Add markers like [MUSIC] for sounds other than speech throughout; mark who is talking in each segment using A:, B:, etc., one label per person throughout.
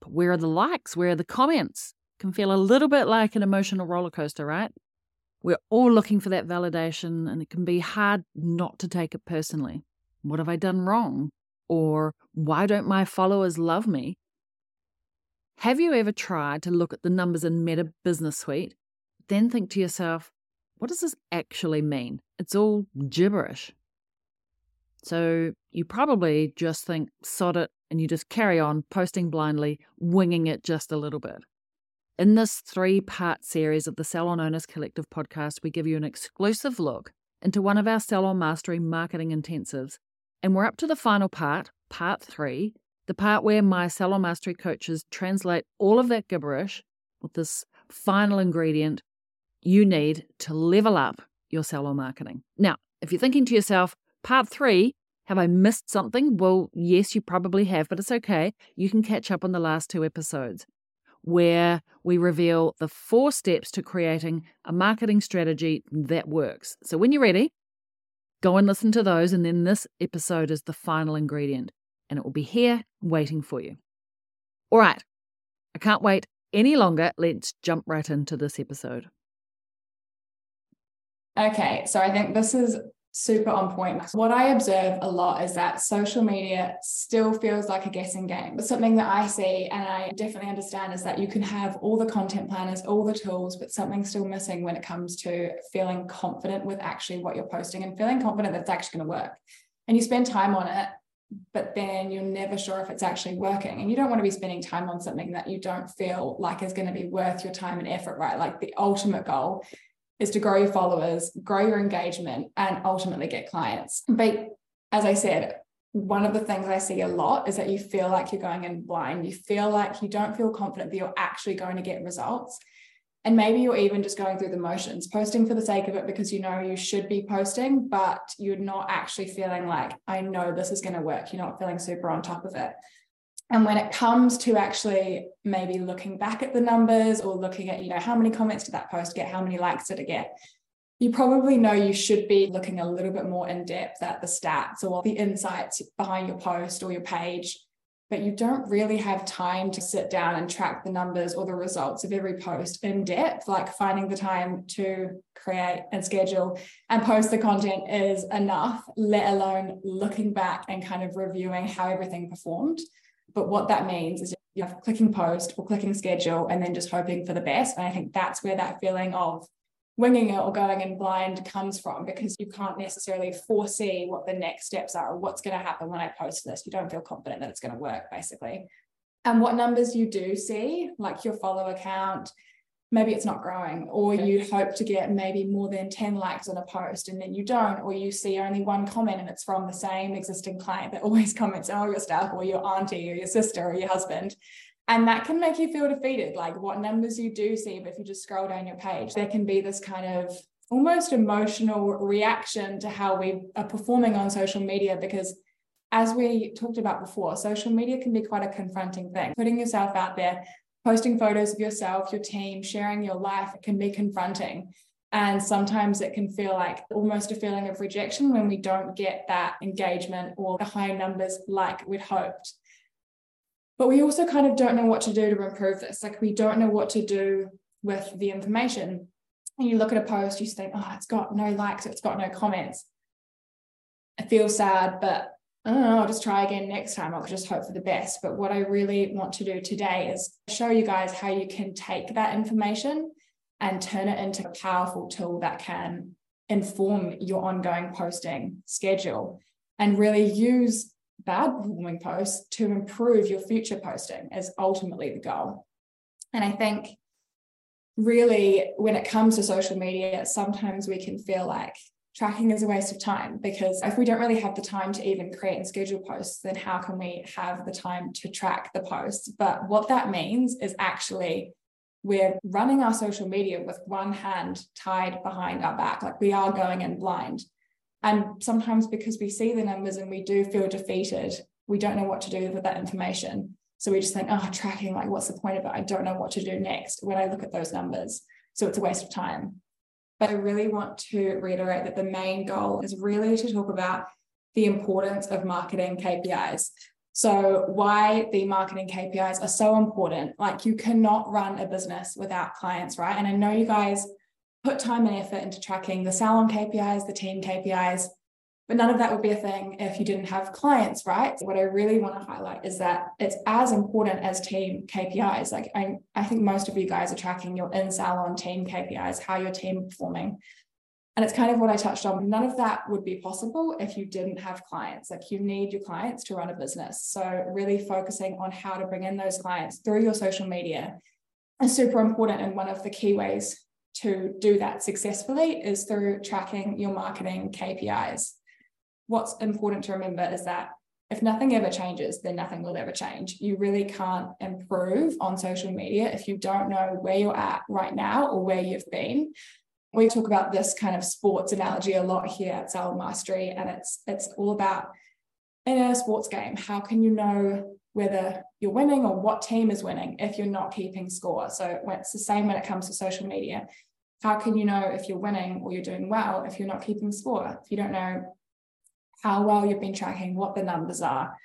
A: but where are the likes? Where are the comments? Can feel a little bit like an emotional roller coaster, right? We're all looking for that validation, and it can be hard not to take it personally. What have I done wrong? Or why don't my followers love me? Have you ever tried to look at the numbers in Meta Business Suite, then think to yourself, what does this actually mean? It's all gibberish. So you probably just think, sod it, and you just carry on posting blindly, winging it just a little bit. In this three part series of the Salon Owners Collective podcast, we give you an exclusive look into one of our Salon Mastery marketing intensives. And we're up to the final part, part three, the part where my Salon Mastery coaches translate all of that gibberish with this final ingredient you need to level up your salon marketing. Now, if you're thinking to yourself, part three, have I missed something? Well, yes, you probably have, but it's okay. You can catch up on the last two episodes where we reveal the four steps to creating a marketing strategy that works. So when you're ready, go and listen to those. And then this episode is the final ingredient, and it will be here waiting for you. All right, I can't wait any longer. Let's jump right into this episode.
B: Okay, so I think this is super on point. What I observe a lot is that social media still feels like a guessing game. But something that I see and I definitely understand is that you can have all the content planners, all the tools, but something's still missing when it comes to feeling confident with actually what you're posting and feeling confident that it's actually going to work. And you spend time on it, but then you're never sure if it's actually working. And you don't want to be spending time on something that you don't feel like is going to be worth your time and effort, right? Like the ultimate goal is to grow your followers, grow your engagement, and ultimately get clients. But as I said, one of the things I see a lot is that you feel like you're going in blind. You feel like you don't feel confident that you're actually going to get results. And maybe you're even just going through the motions, posting for the sake of it because you know you should be posting, but you're not actually feeling like, I know this is going to work. You're not feeling super on top of it. And when it comes to actually maybe looking back at the numbers or looking at, you know, how many comments did that post get? How many likes did it get? You probably know you should be looking a little bit more in depth at the stats or the insights behind your post or your page, but you don't really have time to sit down and track the numbers or the results of every post in depth. Like finding the time to create and schedule and post the content is enough, let alone looking back and kind of reviewing how everything performed. But what that means is you have clicking post or clicking schedule and then just hoping for the best. And I think that's where that feeling of winging it or going in blind comes from because you can't necessarily foresee what the next steps are or what's going to happen when I post this. You don't feel confident that it's going to work, basically. And what numbers you do see, like your follow account, maybe it's not growing or you hope to get maybe more than 10 likes on a post and then you don't or you see only one comment and it's from the same existing client that [LAUGHS] always comments all your stuff or your auntie or your sister or your husband and that can make you feel defeated like what numbers you do see but if you just scroll down your page there can be this kind of almost emotional reaction to how we are performing on social media because as we talked about before, social media can be quite a confronting thing. Putting yourself out there, posting photos of yourself, your team, sharing your life, it can be confronting. And sometimes it can feel like almost a feeling of rejection when we don't get that engagement or the high numbers like we'd hoped. But we also kind of don't know what to do to improve this. Like we don't know what to do with the information. And you look at a post, you think, oh, it's got no likes, it's got no comments. I feel sad, but I'll just try again next time. I'll just hope for the best. But what I really want to do today is show you guys how you can take that information and turn it into a powerful tool that can inform your ongoing posting schedule and really use bad performing posts to improve your future posting is ultimately the goal. And I think really, when it comes to social media, sometimes we can feel like tracking is a waste of time because if we don't really have the time to even create and schedule posts, then how can we have the time to track the posts? But what that means is actually we're running our social media with one hand tied behind our back, like we are going in blind. And sometimes because we see the numbers and we do feel defeated, we don't know what to do with that information. So we just think, oh, tracking, like, what's the point of it? I don't know what to do next when I look at those numbers. So it's a waste of time. But I really want to reiterate that the main goal is really to talk about the importance of marketing KPIs. So, why the marketing KPIs are so important. Like, you cannot run a business without clients, right? And I know you guys put time and effort into tracking the salon KPIs, the team KPIs, but none of that would be a thing if you didn't have clients, right? What I really want to highlight is that it's as important as team KPIs. Like I, I think most of you guys are tracking your in salon team KPIs, how your team performing. And it's kind of what I touched on. None of that would be possible if you didn't have clients. Like you need your clients to run a business. So really focusing on how to bring in those clients through your social media is super important. And one of the key ways to do that successfully is through tracking your marketing KPIs what's important to remember is that if nothing ever changes, then nothing will ever change. You really can't improve on social media if you don't know where you're at right now or where you've been. We talk about this kind of sports analogy a lot here at Salon Mastery, and it's it's all about in a sports game, how can you know whether you're winning or what team is winning if you're not keeping score? So it's the same when it comes to social media. How can you know if you're winning or you're doing well if you're not keeping score? If you don't know how well you've been tracking, what the numbers are,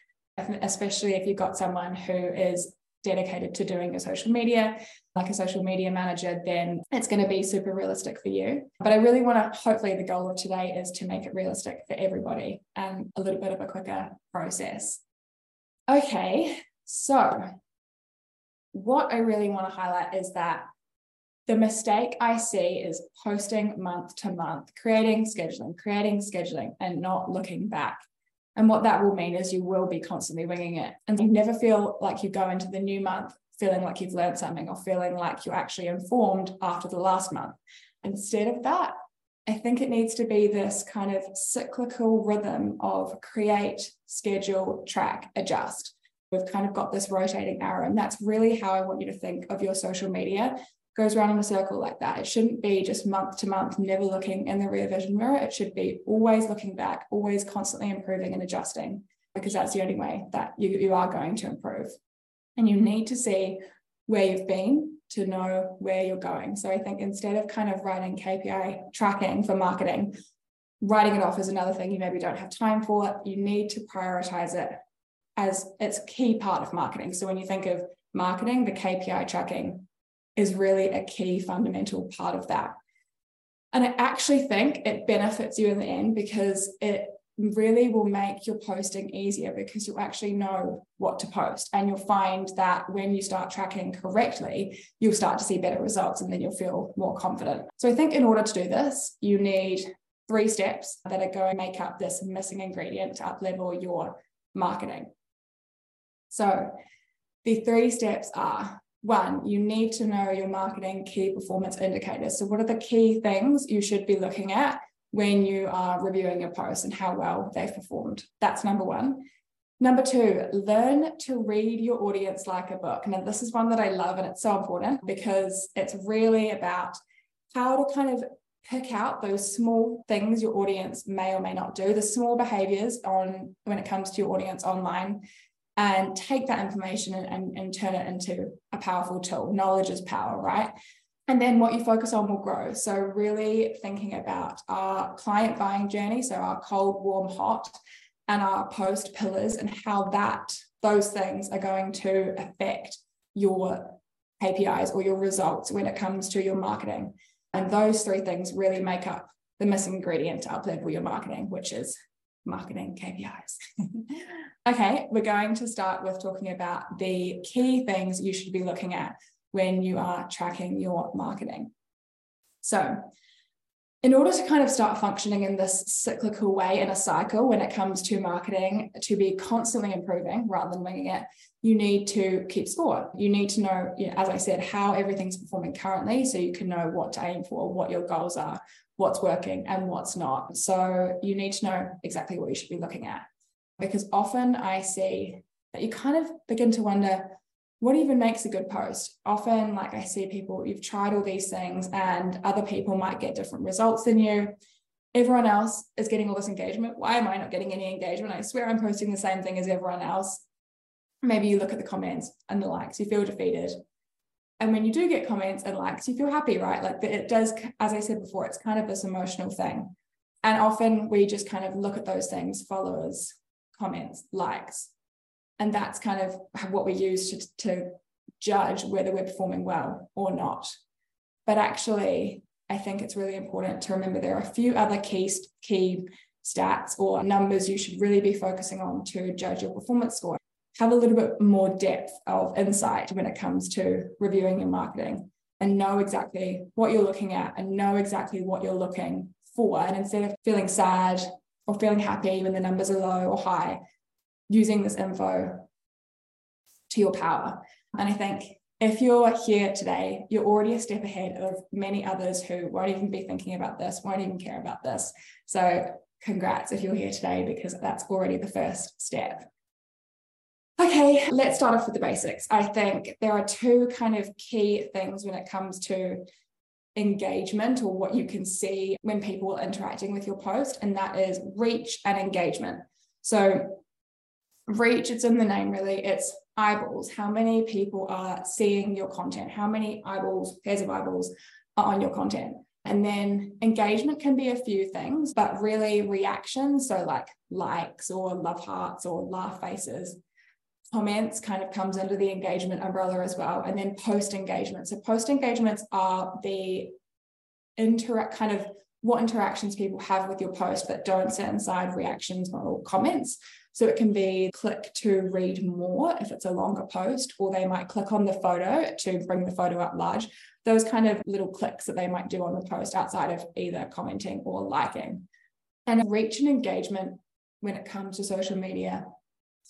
B: especially if you've got someone who is dedicated to doing your social media, like a social media manager, then it's going to be super realistic for you. But I really want to, hopefully, the goal of today is to make it realistic for everybody and a little bit of a quicker process. Okay, so what I really want to highlight is that the mistake I see is posting month to month, creating scheduling, creating scheduling, and not looking back. And what that will mean is you will be constantly winging it. And you never feel like you go into the new month feeling like you've learned something or feeling like you're actually informed after the last month. Instead of that, I think it needs to be this kind of cyclical rhythm of create, schedule, track, adjust. We've kind of got this rotating arrow. And that's really how I want you to think of your social media goes around in a circle like that. It shouldn't be just month to month, never looking in the rear vision mirror. It should be always looking back, always constantly improving and adjusting, because that's the only way that you, you are going to improve. And you need to see where you've been to know where you're going. So I think instead of kind of writing KPI tracking for marketing, writing it off is another thing you maybe don't have time for. You need to prioritize it as it's key part of marketing. So when you think of marketing, the KPI tracking is really a key fundamental part of that. And I actually think it benefits you in the end because it really will make your posting easier because you'll actually know what to post. And you'll find that when you start tracking correctly, you'll start to see better results and then you'll feel more confident. So I think in order to do this, you need three steps that are going to make up this missing ingredient to up level your marketing. So the three steps are one, you need to know your marketing key performance indicators. So, what are the key things you should be looking at when you are reviewing your posts and how well they've performed? That's number one. Number two, learn to read your audience like a book. Now, this is one that I love and it's so important because it's really about how to kind of pick out those small things your audience may or may not do, the small behaviors on when it comes to your audience online and take that information and, and, and turn it into a powerful tool. Knowledge is power, right? And then what you focus on will grow. So, really thinking about our client buying journey, so our cold, warm, hot, and our post pillars, and how that those things are going to affect your KPIs or your results when it comes to your marketing. And those three things really make up the missing ingredient to uplevel your marketing, which is marketing KPIs. [LAUGHS] okay, we're going to start with talking about the key things you should be looking at when you are tracking your marketing. So, in order to kind of start functioning in this cyclical way in a cycle when it comes to marketing to be constantly improving rather than winging it you need to keep score you need to know you know, as i said how everything's performing currently so you can know what to aim for what your goals are what's working and what's not so you need to know exactly what you should be looking at because often i see that you kind of begin to wonder what even makes a good post? Often, like I see people, you've tried all these things, and other people might get different results than you. Everyone else is getting all this engagement. Why am I not getting any engagement? I swear I'm posting the same thing as everyone else. Maybe you look at the comments and the likes, you feel defeated. And when you do get comments and likes, you feel happy, right? Like it does, as I said before, it's kind of this emotional thing. And often we just kind of look at those things followers, comments, likes, and that's kind of what we use to, to judge whether we're performing well or not. But actually, I think it's really important to remember there are a few other key, key stats or numbers you should really be focusing on to judge your performance score. Have a little bit more depth of insight when it comes to reviewing your marketing and know exactly what you're looking at and know exactly what you're looking for. And instead of feeling sad or feeling happy when the numbers are low or high, using this info to your power. And I think if you're here today, you're already a step ahead of many others who won't even be thinking about this, won't even care about this. So, congrats if you're here today, because that's already the first step. Okay, let's start off with the basics. I think there are two kind of key things when it comes to engagement or what you can see when people are interacting with your post, and that is reach and engagement. So, reach, it's in the name really, it's eyeballs. How many people are seeing your content? How many eyeballs, pairs of eyeballs are on your content? And then engagement can be a few things, but really reactions, so like likes or love hearts or laugh faces, comments kind of comes under the engagement umbrella as well. And then post engagement. So post engagements are the interact kind of what interactions people have with your post that don't sit inside reactions or comments. So it can be click to read more if it's a longer post, or they might click on the photo to bring the photo up large. Those kind of little clicks that they might do on the post outside of either commenting or liking. And reach and engagement when it comes to social media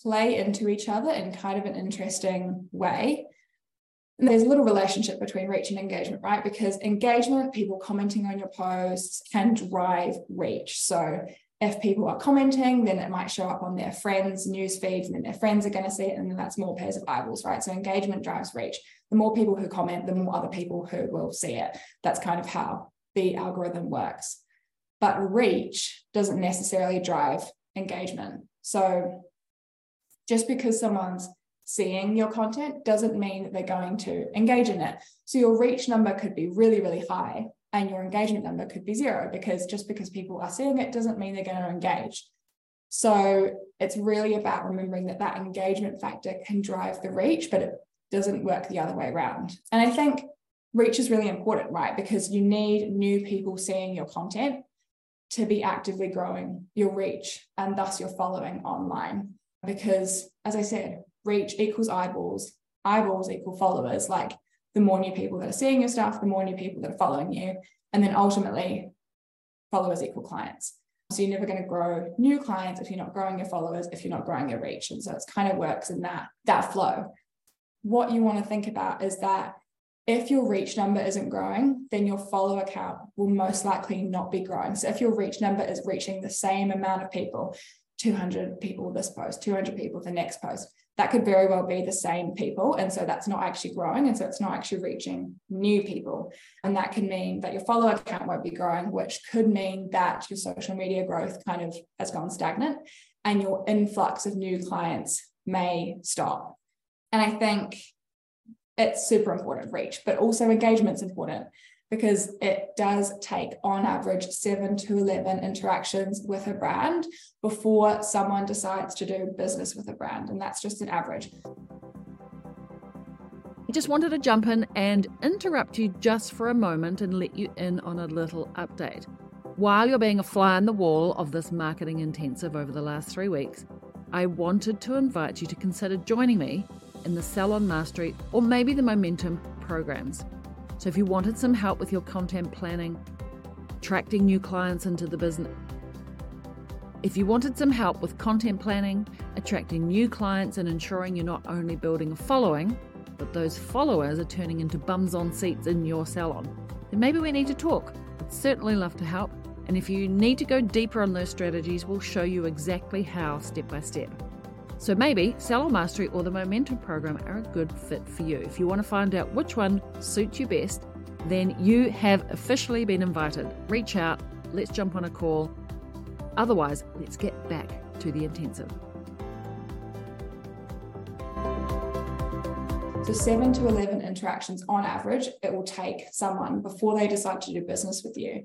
B: play into each other in kind of an interesting way. And there's a little relationship between reach and engagement, right? Because engagement, people commenting on your posts can drive reach. So if people are commenting, then it might show up on their friends' news feeds, and then their friends are going to see it, and then that's more pairs of eyeballs, right? So engagement drives reach. The more people who comment, the more other people who will see it. That's kind of how the algorithm works. But reach doesn't necessarily drive engagement. So just because someone's seeing your content doesn't mean they're going to engage in it. So your reach number could be really, really high, and your engagement number could be zero because just because people are seeing it doesn't mean they're going to engage. So it's really about remembering that that engagement factor can drive the reach, but it doesn't work the other way around. And I think reach is really important, right? Because you need new people seeing your content to be actively growing your reach and thus your following online. Because as I said, reach equals eyeballs, eyeballs equal followers. Like the more new people that are seeing your stuff, the more new people that are following you. And then ultimately, followers equal clients. So you're never going to grow new clients if you're not growing your followers, if you're not growing your reach. And so it's kind of works in that, that flow. What you want to think about is that if your reach number isn't growing, then your follower count will most likely not be growing. So if your reach number is reaching the same amount of people, 200 people this post, 200 people the next post, that could very well be the same people. And so that's not actually growing. And so it's not actually reaching new people. And that can mean that your follower count won't be growing, which could mean that your social media growth kind of has gone stagnant and your influx of new clients may stop. And I think it's super important reach, but also engagement's important because it does take on average seven to 11 interactions with a brand before someone decides to do business with a brand. And that's just an average.
A: I just wanted to jump in and interrupt you just for a moment and let you in on a little update. While you're being a fly on the wall of this marketing intensive over the last three weeks, I wanted to invite you to consider joining me in the Salon Mastery or maybe the Momentum programs. So if you wanted some help with your content planning, attracting new clients into the business. If you wanted some help with content planning, attracting new clients, and ensuring you're not only building a following, but those followers are turning into bums on seats in your salon, then maybe we need to talk. I'd certainly love to help. And if you need to go deeper on those strategies, we'll show you exactly how step by step. So maybe Salon Mastery or the Momentum program are a good fit for you. If you want to find out which one suits you best, then you have officially been invited. Reach out, let's jump on a call. Otherwise, let's get back to the intensive.
B: So, seven to 11 interactions on average, it will take someone before they decide to do business with you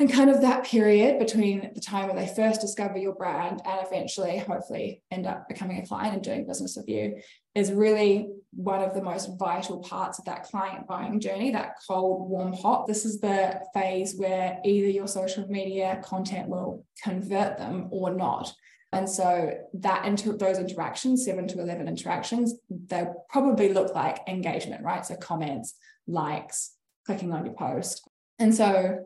B: and kind of that period between the time when they first discover your brand and eventually hopefully end up becoming a client and doing business with you is really one of the most vital parts of that client buying journey that cold warm hot. This is the phase where either your social media content will convert them or not. And so that inter- those interactions 7 to 11 interactions they probably look like engagement right? So comments likes clicking on your post. And so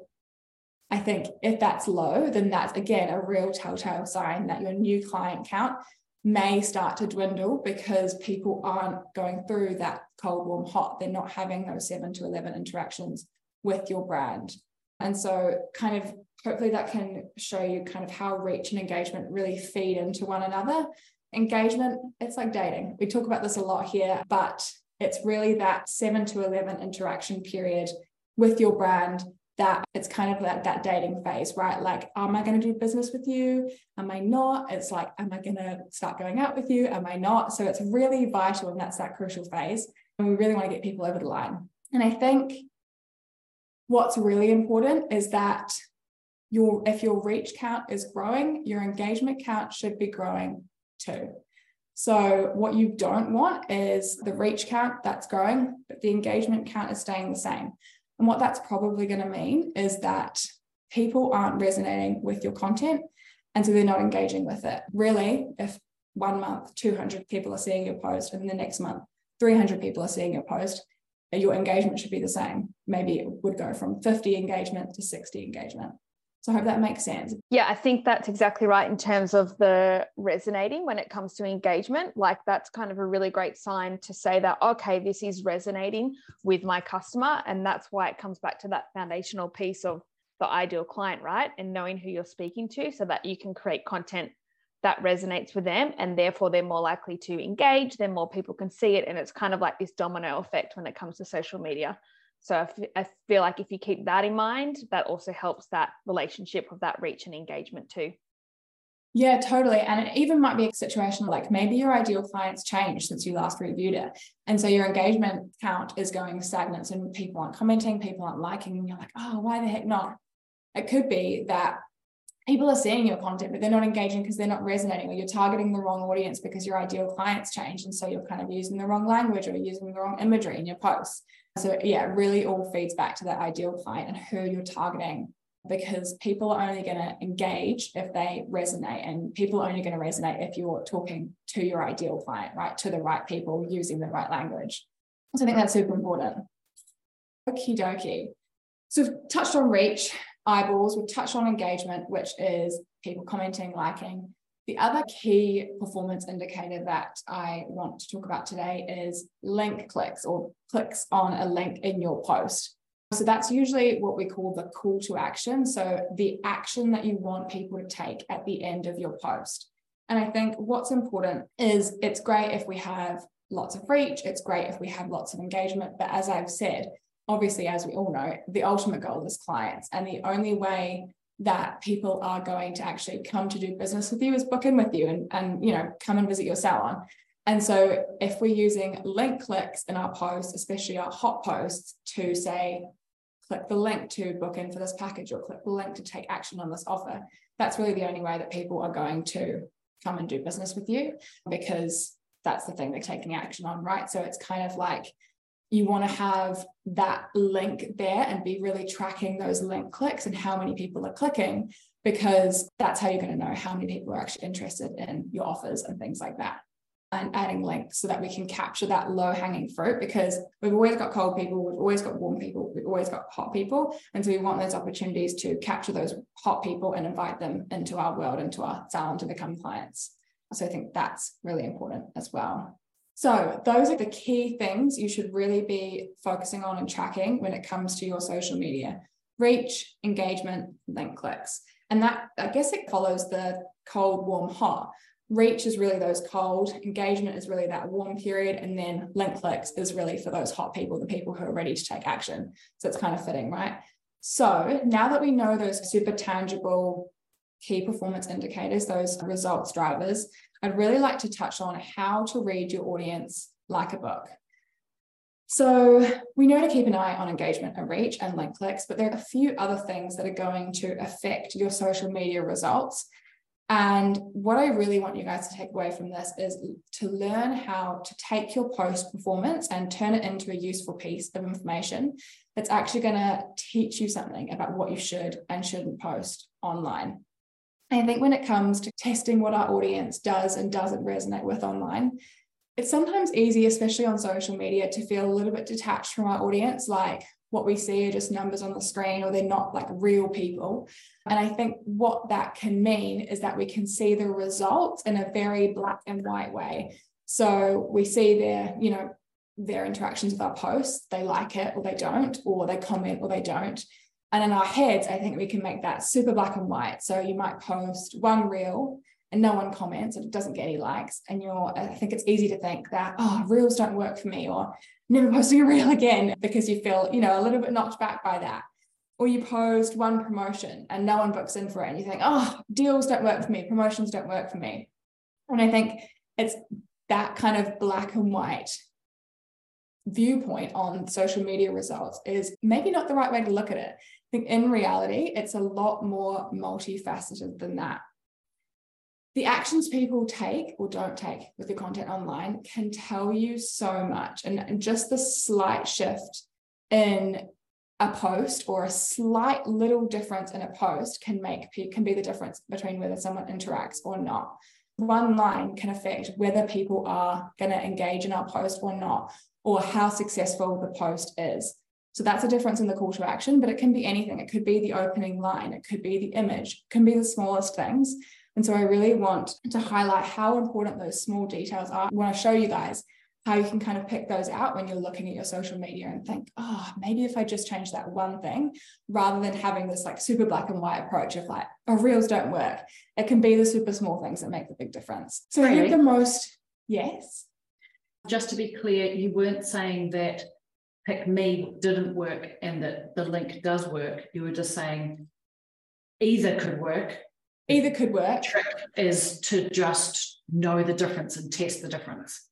B: I think if that's low, then that's again a real telltale sign that your new client count may start to dwindle because people aren't going through that cold, warm, hot. They're not having those seven to 11 interactions with your brand. And so, kind of, hopefully, that can show you kind of how reach and engagement really feed into one another. Engagement, it's like dating. We talk about this a lot here, but it's really that seven to 11 interaction period with your brand that it's kind of like that dating phase, right? Like, am I going to do business with you? Am I not? It's like, am I going to start going out with you? Am I not? So it's really vital, and that's that crucial phase. And we really want to get people over the line. And I think what's really important is that your if your reach count is growing, your engagement count should be growing too. So what you don't want is the reach count that's growing, but the engagement count is staying the same. And what that's probably going to mean is that people aren't resonating with your content. And so they're not engaging with it. Really, if one month 200 people are seeing your post, and the next month 300 people are seeing your post, your engagement should be the same. Maybe it would go from 50 engagement to 60 engagement. So I hope that makes sense.
C: Yeah, I think that's exactly right in terms of the resonating when it comes to engagement. Like that's kind of a really great sign to say that, okay, this is resonating with my customer. And that's why it comes back to that foundational piece of the ideal client, right? And knowing who you're speaking to so that you can create content that resonates with them and therefore they're more likely to engage then more people can see it and it's kind of like this domino effect when it comes to social media so I feel like if you keep that in mind, that also helps that relationship of that reach and engagement too.
B: Yeah, totally. And it even might be a situation like maybe your ideal clients changed since you last reviewed it. And so your engagement count is going stagnant and people aren't commenting, people aren't liking, and you're like, oh, why the heck not? It could be that people are seeing your content, but they're not engaging because they're not resonating, or you're targeting the wrong audience because your ideal clients changed. And so you're kind of using the wrong language or using the wrong imagery in your posts. So, yeah, really all feeds back to that ideal client and who you're targeting because people are only going to engage if they resonate, and people are only going to resonate if you're talking to your ideal client, right? To the right people using the right language. So, I think that's super important. Okie dokie. So, we've touched on reach, eyeballs, we've touched on engagement, which is people commenting, liking. The other key performance indicator that I want to talk about today is link clicks or clicks on a link in your post. So that's usually what we call the call to action. So the action that you want people to take at the end of your post. And I think what's important is it's great if we have lots of reach, it's great if we have lots of engagement. But as I've said, obviously, as we all know, the ultimate goal is clients. And the only way that people are going to actually come to do business with you is book in with you and, and you know come and visit your salon. And so if we're using link clicks in our posts especially our hot posts to say click the link to book in for this package or click the link to take action on this offer that's really the only way that people are going to come and do business with you because that's the thing they're taking action on right? So it's kind of like you want to have that link there and be really tracking those link clicks and how many people are clicking because that's how you're going to know how many people are actually interested in your offers and things like that. and adding links so that we can capture that low hanging fruit because we've always got cold people, we've always got warm people, we've always got hot people. And so we want those opportunities to capture those hot people and invite them into our world, into our salon to become clients. So I think that's really important as well. So, those are the key things you should really be focusing on and tracking when it comes to your social media reach, engagement, link clicks. And that, I guess, it follows the cold, warm, hot. Reach is really those cold, engagement is really that warm period, and then link clicks is really for those hot people, the people who are ready to take action. So it's kind of fitting, right? So now that we know those super tangible key performance indicators, those results drivers, I'd really like to touch on how to read your audience like a book. So we know to keep an eye on engagement and reach and link clicks, but there are a few other things that are going to affect your social media results and what I really want you guys to take away from this is to learn how to take your post performance and turn it into a useful piece of information that's actually going to teach you something about what you should and shouldn't post online. I think when it comes to testing what our audience does and doesn't resonate with online, it's sometimes easy, especially on social media, to feel a little bit detached from our audience. Like, what we see are just numbers on the screen or they're not like real people. And I think what that can mean is that we can see the results in a very black and white way. So we see their, you know, their interactions with our posts, they like it or they don't, or they comment or they don't. And in our heads, I think we can make that super black and white. So you might post one reel and no one comments and it doesn't get any likes. And you're, I think it's easy to think that, oh, reels don't work for me, or never posting a reel again because you feel, you know, a little bit knocked back by that. Or you post one promotion and no one books in for it. And you think, oh, deals don't work for me, promotions don't work for me. And I think it's that kind of black and white viewpoint on social media results is maybe not the right way to look at it. I think in reality, it's a lot more multifaceted than that the actions people take or don't take with the content online can tell you so much. And just the slight shift in a post or a slight little difference in a post can make can be the difference between whether someone interacts or not. One line can affect whether people are going to engage in our post or not, or how successful the post is. So that's a difference in the call to action, but it can be anything. It could be the opening line, it could be the image, it can be the smallest things. And so I really want to highlight how important those small details are. I want to show you guys how you can kind of pick those out when you're looking at your social media and think, oh, maybe if I just change that one thing, rather than having this like super black and white approach of like, oh, reels don't work. It can be the super small things that make the big difference. So? I think the most, yes.
A: Just to be clear, you weren't saying that pick me didn't work and that the link does work. You were just saying either could work
B: either could work.
A: Trick is to just know the difference and test the difference.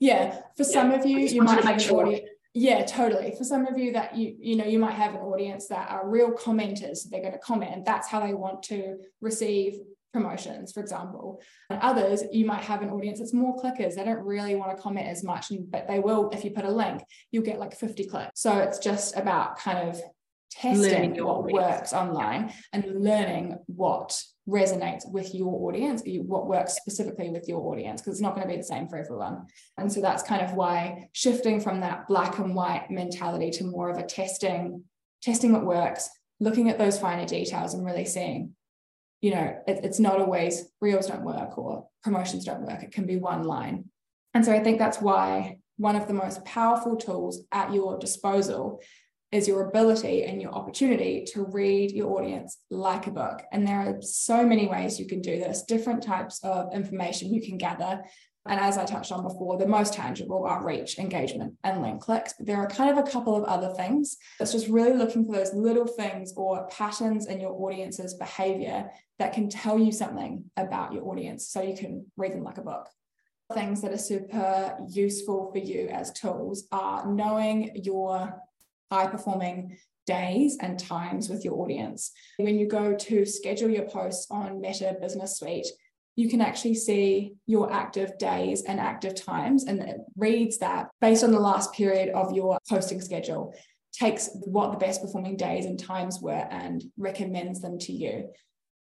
B: Yeah, for some yeah. of you, you might have sure. an audience. Yeah, totally. For some of you that you you know you might have an audience that are real commenters. They're going to comment, and that's how they want to receive promotions, for example. And others, you might have an audience that's more clickers. They don't really want to comment as much, but they will if you put a link. You'll get like 50 clicks. So it's just about kind of testing what audience. works online and learning what resonates with your audience, what works specifically with your audience, because it's not going to be the same for everyone. And so that's kind of why shifting from that black and white mentality to more of a testing, testing what works, looking at those finer details and really seeing, you know, it, it's not always reels don't work or promotions don't work. It can be one line. And so I think that's why one of the most powerful tools at your disposal is your ability and your opportunity to read your audience like a book. And there are so many ways you can do this, different types of information you can gather. And as I touched on before, the most tangible are reach, engagement, and link clicks. But there are kind of a couple of other things. It's just really looking for those little things or patterns in your audience's behavior that can tell you something about your audience so you can read them like a book things that are super useful for you as tools are knowing your high performing days and times with your audience. When you go to schedule your posts on Meta Business Suite, you can actually see your active days and active times, and it reads that based on the last period of your posting schedule, takes what the best performing days and times were and recommends them to you.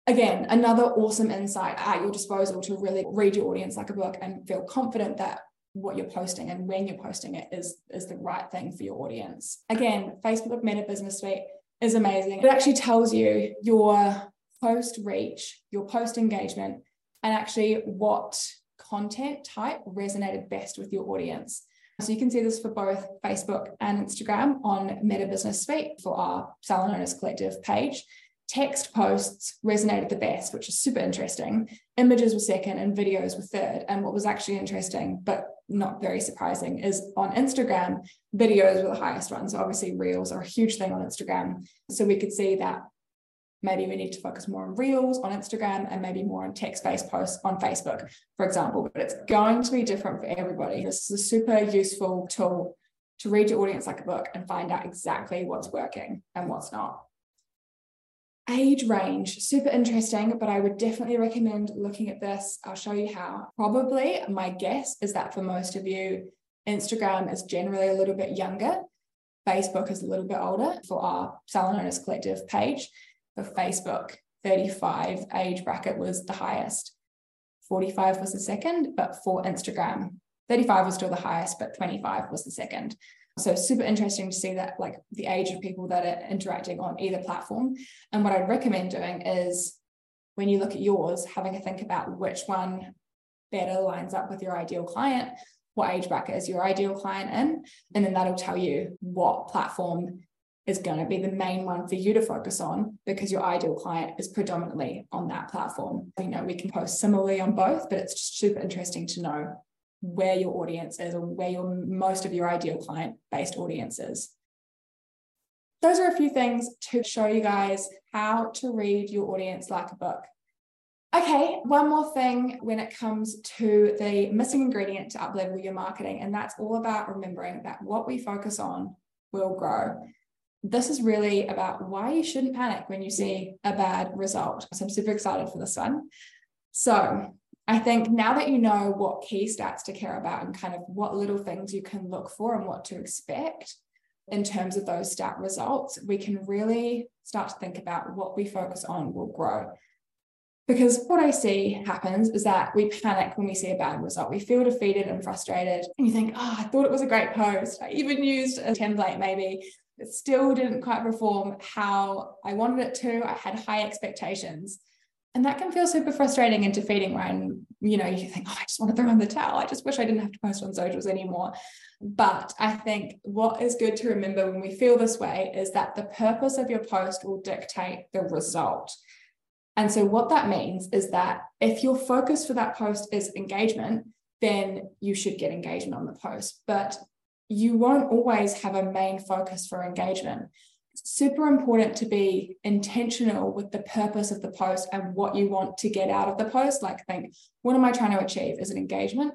B: again, another awesome insight at your disposal to really read your audience like a book and feel confident that what you're posting and when you're posting it is, is the right thing for your audience. Again, Facebook Meta Business Suite is amazing. It actually tells you your post reach, your post engagement, and actually what content type resonated best with your audience. So you can see this for both Facebook and Instagram on Meta Business Suite for our Salon Owners Collective page. Text posts resonated the best, which is super interesting. Images were second and videos were third. And what was actually interesting, but not very surprising, is on Instagram, videos were the highest ones. So obviously, reels are a huge thing on Instagram. So we could see that maybe we need to focus more on reels on Instagram and maybe more on text based posts on Facebook, for example. But it's going to be different for everybody. This is a super useful tool to read your audience like a book and find out exactly what's working and what's not. Age range, super interesting, but I would definitely recommend looking at this. I'll show you how. Probably my guess is that for most of you, Instagram is generally a little bit younger. Facebook is a little bit older for our Salon Owners Collective page for Facebook, 35 age bracket was the highest. 45 was the second, but for Instagram, 35 was still the highest, but 25 was the second. So super interesting to see that like the age of people that are interacting on either platform. And what I'd recommend doing is when you look at yours, having a think about which one better lines up with your ideal client, what age bracket is your ideal client in, and then that'll tell you what platform is going to be the main one for you to focus on because your ideal client is predominantly on that platform. You know, we can post similarly on both, but it's super interesting to know where your audience is or where your most of your ideal client based audience is. Those are a few things to show you guys how to read your audience like a book. Okay, one more thing when it comes to the missing ingredient to uplevel your marketing, and that's all about remembering that what we focus on will grow this is really about why you shouldn't panic when you see a bad result. So I'm super excited for this one. So I think now that you know what key stats to care about and kind of what little things you can look for and what to expect in terms of those stat results, we can really start to think about what we focus on will grow. Because what I see happens is that we panic when we see a bad result. We feel defeated and frustrated. And you think, oh, I thought it was a great post. I even used a template maybe it still didn't quite perform how I wanted it to. I had high expectations. And that can feel super frustrating and defeating when, you know, you think, oh, I just want to throw in the towel. I just wish I didn't have to post on socials anymore. But I think what is good to remember when we feel this way is that the purpose of your post will dictate the result. And so, what that means is that if your focus for that post is engagement, then you should get engagement on the post. But you won't always have a main focus for engagement. Super important to be intentional with the purpose of the post and what you want to get out of the post. Like, think, what am I trying to achieve? Is it engagement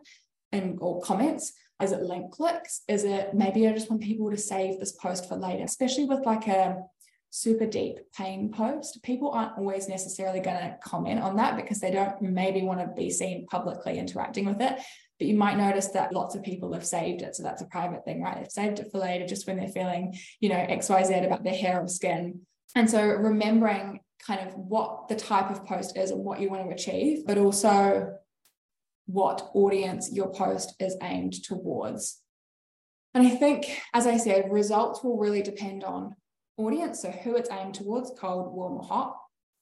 B: and or comments? Is it link clicks? Is it maybe I just want people to save this post for later, especially with like a super deep pain post, people aren't always necessarily going to comment on that because they don't maybe want to be seen publicly interacting with it. But you might notice that lots of people have saved it. So that's a private thing, right? They've saved it for later just when they're feeling, you know, XYZ about their hair or skin. And so remembering kind of what the type of post is and what you want to achieve, but also what audience your post is aimed towards. And I think, as I said, results will really depend on audience. So who it's aimed towards, cold, warm, or hot.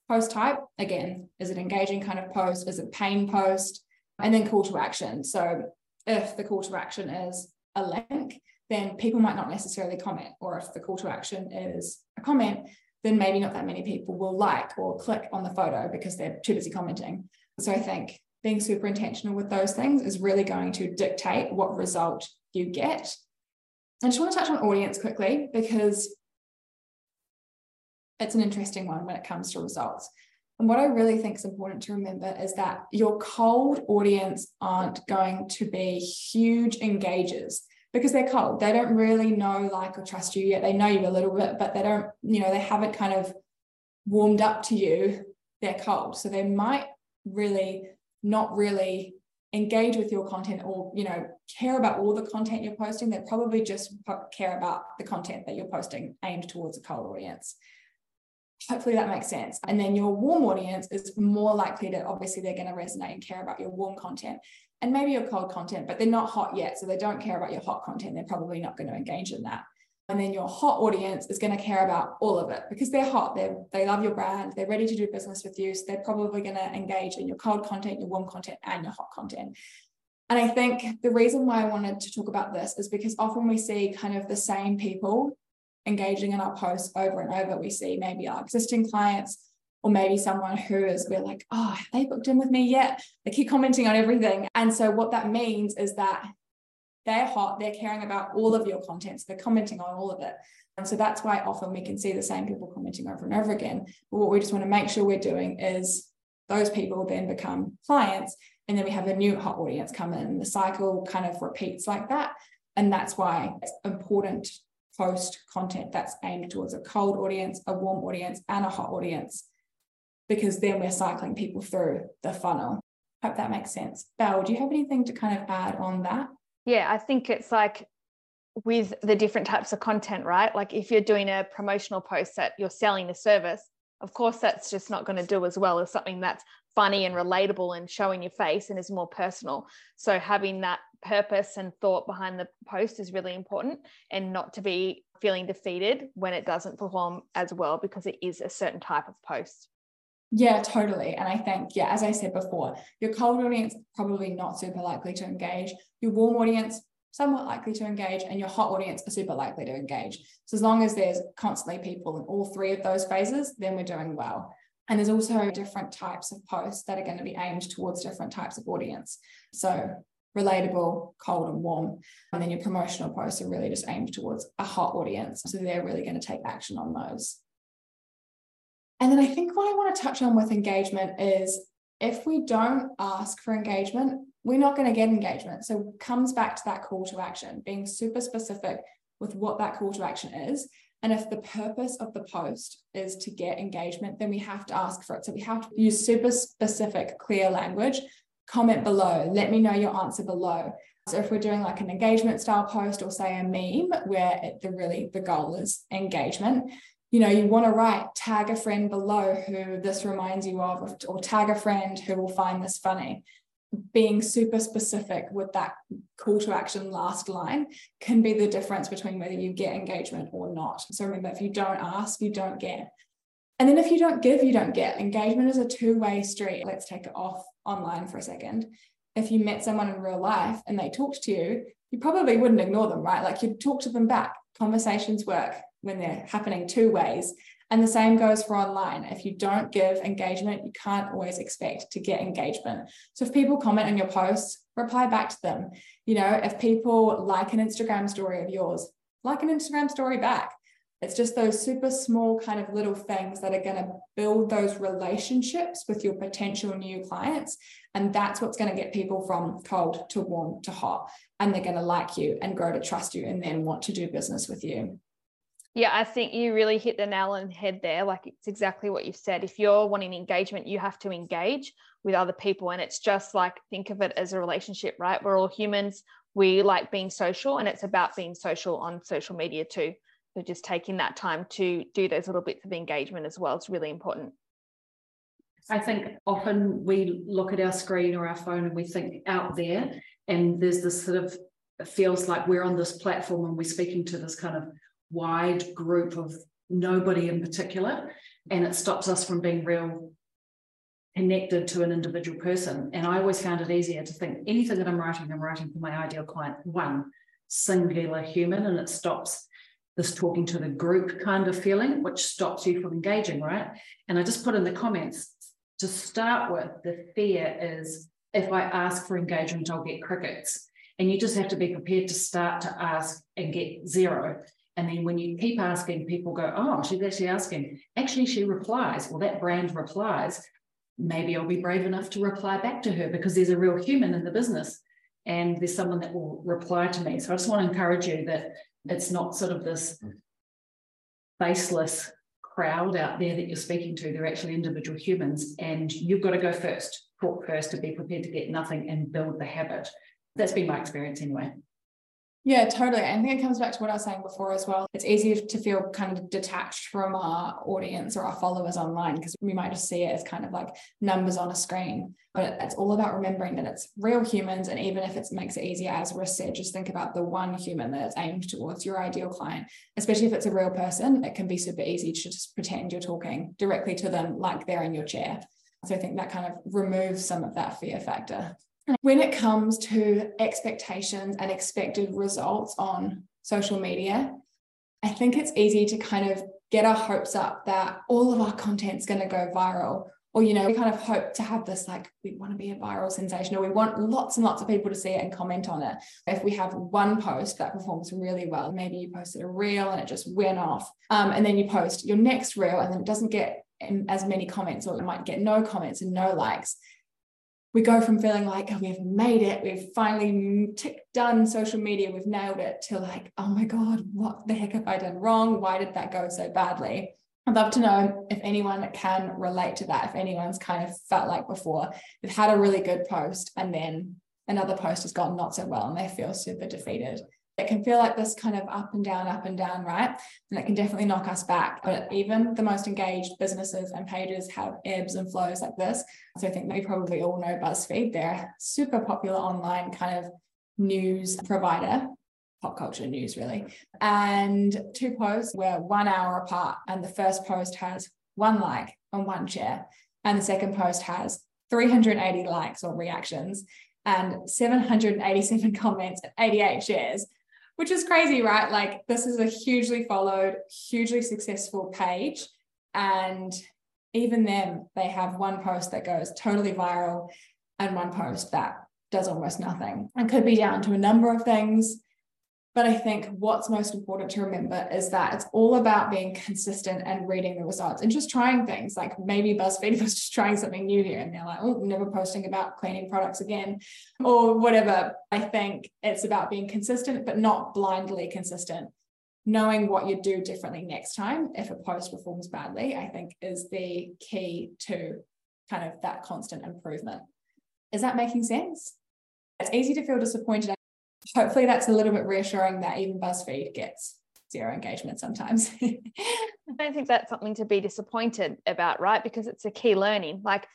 B: Post type, again, is it engaging kind of post? Is it pain post? And then call to action. So if the call to action is a link, then people might not necessarily comment. Or if the call to action is a comment, then maybe not that many people will like or click on the photo because they're too busy commenting. So I think being super intentional with those things is really going to dictate what result you get. I just want to touch on audience quickly because it's an interesting one when it comes to results. And what I really think is important to remember is that your cold audience aren't going to be huge engagers because they're cold. They don't really know, like, or trust you yet. They know you a little bit, but they don't, you know, they haven't kind of warmed up to you. They're cold. So they might really not really engage with your content or, you know, care about all the content you're posting. They probably just care about the content that you're posting aimed towards a cold audience. Hopefully that makes sense. And then your warm audience is more likely to obviously they're going to resonate and care about your warm content and maybe your cold content, but they're not hot yet. So they don't care about your hot content. They're probably not going to engage in that. And then your hot audience is going to care about all of it because they're hot. They they love your brand. They're ready to do business with you. So they're probably going to engage in your cold content, your warm content, and your hot content. And I think the reason why I wanted to talk about this is because often we see kind of the same people engaging in our posts over and over. We see maybe our existing clients or maybe someone who is we're like, oh, have they booked in with me yet? They keep commenting on everything. And so what that means is that they're hot, they're caring about all of your content, so they're commenting on all of it. And so that's why often we can see the same people commenting over and over again. But what we just want to make sure we're doing is those people then become clients and then we have a new hot audience come in. The cycle kind of repeats like that. And that's why it's important post content that's aimed towards a cold audience, a warm audience, and a hot audience, because then we're cycling people through the funnel. Hope that makes sense. Bel, do you have anything to kind of add on that?
C: Yeah, I think it's like with the different types of content, right? Like if you're doing a promotional post that you're selling a service, of course, that's just not going to do as well as something that's funny and relatable and showing your face and is more personal. So having that purpose and thought behind the post is really important and not to be feeling defeated when it doesn't perform as well because it is a certain type of post.
B: Yeah, totally. And I think, yeah, as I said before, your cold audience probably not super likely to engage. Your warm audience somewhat likely to engage, and your hot audience are super likely to engage. So as long as there's constantly people in all three of those phases, then we're doing well. And there's also different types of posts that are going to be aimed towards different types of audience. So relatable, cold and warm. And then your promotional posts are really just aimed towards a hot audience. So they're really going to take action on those. And then I think what I want to touch on with engagement is if we don't ask for engagement, we're not going to get engagement. So it comes back to that call to action, being super specific with what that call to action is. And if the purpose of the post is to get engagement, then we have to ask for it. So we have to use super specific, clear language. Comment below. Let me know your answer below. So if we're doing like an engagement style post or say a meme where it, the really the goal is engagement, you know, you want to write tag a friend below who this reminds you of, or tag a friend who will find this funny. Being super specific with that call to action last line can be the difference between whether you get engagement or not. So remember, if you don't ask, you don't get. And then if you don't give, you don't get. Engagement is a two way street. Let's take it off online for a second. If you met someone in real life and they talked to you, you probably wouldn't ignore them, right? Like you'd talk to them back. Conversations work when they're happening two ways. And the same goes for online. If you don't give engagement, you can't always expect to get engagement. So if people comment on your posts, reply back to them. You know, if people like an Instagram story of yours, like an Instagram story back. It's just those super small kind of little things that are going to build those relationships with your potential new clients. And that's what's going to get people from cold to warm to hot. And they're going to like you and grow to trust you and then want to do business with you.
C: Yeah, I think you really hit the nail on the head there. Like it's exactly what you've said. If you're wanting engagement, you have to engage with other people. And it's just like, think of it as a relationship, right? We're all humans. We like being social, and it's about being social on social media too. So just taking that time to do those little bits of engagement as well is really important.
A: I think often we look at our screen or our phone and we think out there, and there's this sort of feels like we're on this platform and we're speaking to this kind of wide group of nobody in particular, and it stops us from being real connected to an individual person. And I always found it easier to think anything that I'm writing, I'm writing for my ideal client, one singular human, and it stops this talking to the group kind of feeling, which stops you from engaging, right? And I just put in the comments to start with, the fear is if I ask for engagement, I'll get crickets. And you just have to be prepared to start to ask and get zero. And then when you keep asking, people go, oh, she's actually asking. Actually, she replies, or that brand replies. Maybe I'll be brave enough to reply back to her because there's a real human in the business and there's someone that will reply to me. So I just want to encourage you that it's not sort of this mm. faceless crowd out there that you're speaking to. They're actually individual humans, and you've got to go first, talk first to be prepared to get nothing and build the habit. That's been my experience anyway.
B: Yeah, totally. I think it comes back to what I was saying before as well. It's easy to feel kind of detached from our audience or our followers online because we might just see it as kind of like numbers on a screen. But it's all about remembering that it's real humans. And even if it makes it easier, as Riss said, just think about the one human that it's aimed towards your ideal client, especially if it's a real person. It can be super easy to just pretend you're talking directly to them like they're in your chair. So I think that kind of removes some of that fear factor. When it comes to expectations and expected results on social media, I think it's easy to kind of get our hopes up that all of our content's going to go viral. Or, you know, we kind of hope to have this like, we want to be a viral sensation, or we want lots and lots of people to see it and comment on it. If we have one post that performs really well, maybe you posted a reel and it just went off. Um, and then you post your next reel and then it doesn't get as many comments, or it might get no comments and no likes we go from feeling like oh, we've made it, we've finally ticked done social media, we've nailed it, to like, oh my God, what the heck have I done wrong? Why did that go so badly? I'd love to know if anyone can relate to that, if anyone's kind of felt like before they've had a really good post and then another post has gone not so well and they feel super defeated it can feel like this kind of up and down, up and down, right? And it can definitely knock us back. But even the most engaged businesses and pages have ebbs and flows like this. So I think we probably all know BuzzFeed. They're super popular online kind of news provider, pop culture news, really. And two posts were one hour apart. And the first post has one like and one share. And the second post has 380 likes or reactions and 787 [LAUGHS] comments and 88 shares which is crazy, right? Like this is a hugely followed, hugely successful page. And even them, they have one post that goes totally viral and one post that does almost nothing. And could be down to a number of things. But I think what's most important to remember is that it's all about being consistent and reading the results and just trying things. Like maybe BuzzFeed [LAUGHS] was just trying something new here and they're like, oh, never posting about cleaning products again or whatever. I think it's about being consistent, but not blindly consistent. Knowing what you do differently next time if a post performs badly, I think is the key to kind of that constant improvement. Is that making sense? It's easy to feel disappointed hopefully that's a little bit reassuring that even BuzzFeed gets zero engagement sometimes. [LAUGHS] I
C: don't think that's something to be disappointed about, right? Because it's a key learning, like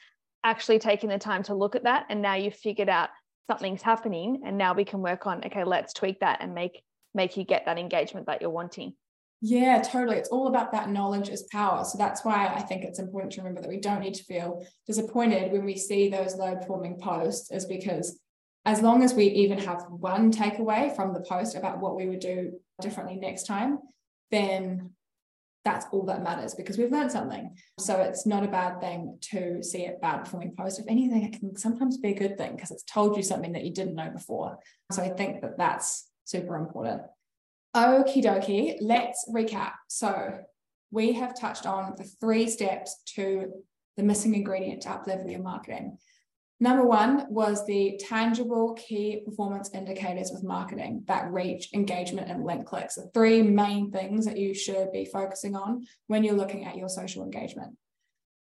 C: actually taking the time to look at that. And now you've figured out something's happening. And now we can work on, okay, let's tweak that and make make you get that engagement that you're wanting.
B: Yeah, totally. It's all about that knowledge is power. So that's why I think it's important to remember that we don't need to feel disappointed when we see those low performing posts, is because as long as we even have one takeaway from the post about what we would do differently next time, then that's all that matters because we've learned something. So it's not a bad thing to see a bad performing post. If anything, it can sometimes be a good thing because it's told you something that you didn't know before. So I think that that's super important. Okie dokie, let's recap. So we have touched on the three steps to the missing ingredient to uplevel your marketing. Number one was the tangible key performance indicators with marketing that reach, engagement, and link clicks. The three main things that you should be focusing on when you're looking at your social engagement.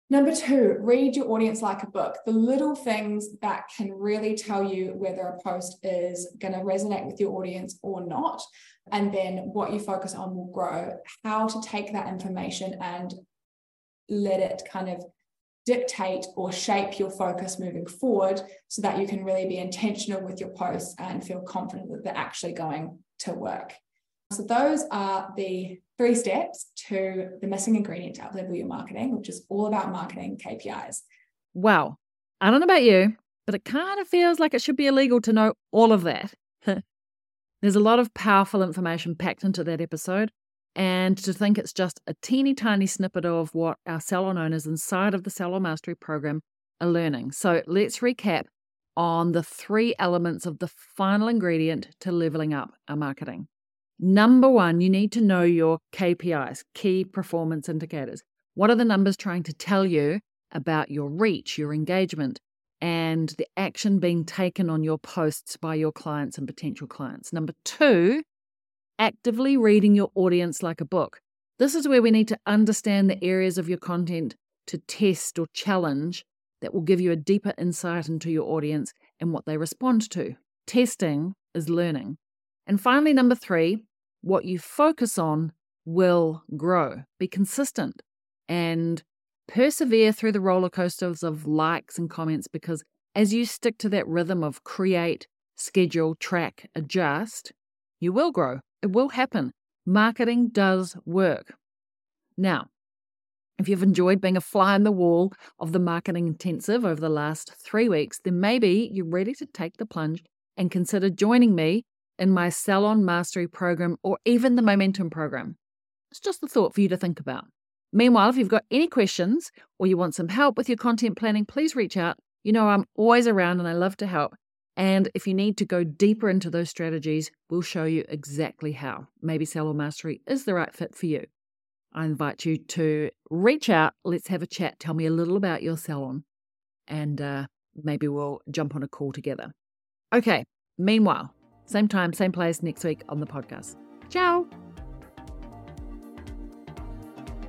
B: Number two, read your audience like a book. The little things that can really tell you whether a post is going to resonate with your audience or not. And then what you focus on will grow. How to take that information and let it kind of dictate or shape your focus moving forward so that you can really be intentional with your posts and feel confident that they're actually going to work. So, those are the three steps to the missing ingredient to uplevel your marketing, which is all about marketing KPIs.
A: Wow. I don't know about you, but it kind of feels like it should be illegal to know all of that. [LAUGHS] There's a lot of powerful information packed into that episode, and to think it's just a teeny tiny snippet of what our salon owners inside of the Salon Mastery program are learning. So let's recap on the three elements of the final ingredient to leveling up our marketing. Number one, you need to know your KPIs, key performance indicators. What are the numbers trying to tell you about your reach, your engagement, and the action being taken on your posts by your clients and potential clients? Number two, actively reading your audience like a book. This is where we need to understand the areas of your content to test or challenge that will give you a deeper insight into your audience and what they respond to. Testing is learning. And finally, number three, what you focus on will grow. Be consistent and persevere through the roller coasters of likes and comments because as you stick to that rhythm of create, schedule, track, adjust, you will grow. It will happen. Marketing does work. Now, if you've enjoyed being a fly on the wall of the marketing intensive over the last three weeks, then maybe you're ready to take the plunge and consider joining me in my Salon Mastery program or even the Momentum program. It's just a thought for you to think about. Meanwhile, if you've got any questions or you want some help with your content planning, please reach out. You know, I'm always around and I love to help. And if you need to go deeper into those strategies, we'll show you exactly how. Maybe Salon Mastery is the right fit for you. I invite you to reach out. Let's have a chat. Tell me a little about your salon, and uh, maybe we'll jump on a call together. Okay, meanwhile, same time, same place next week on the podcast. Ciao.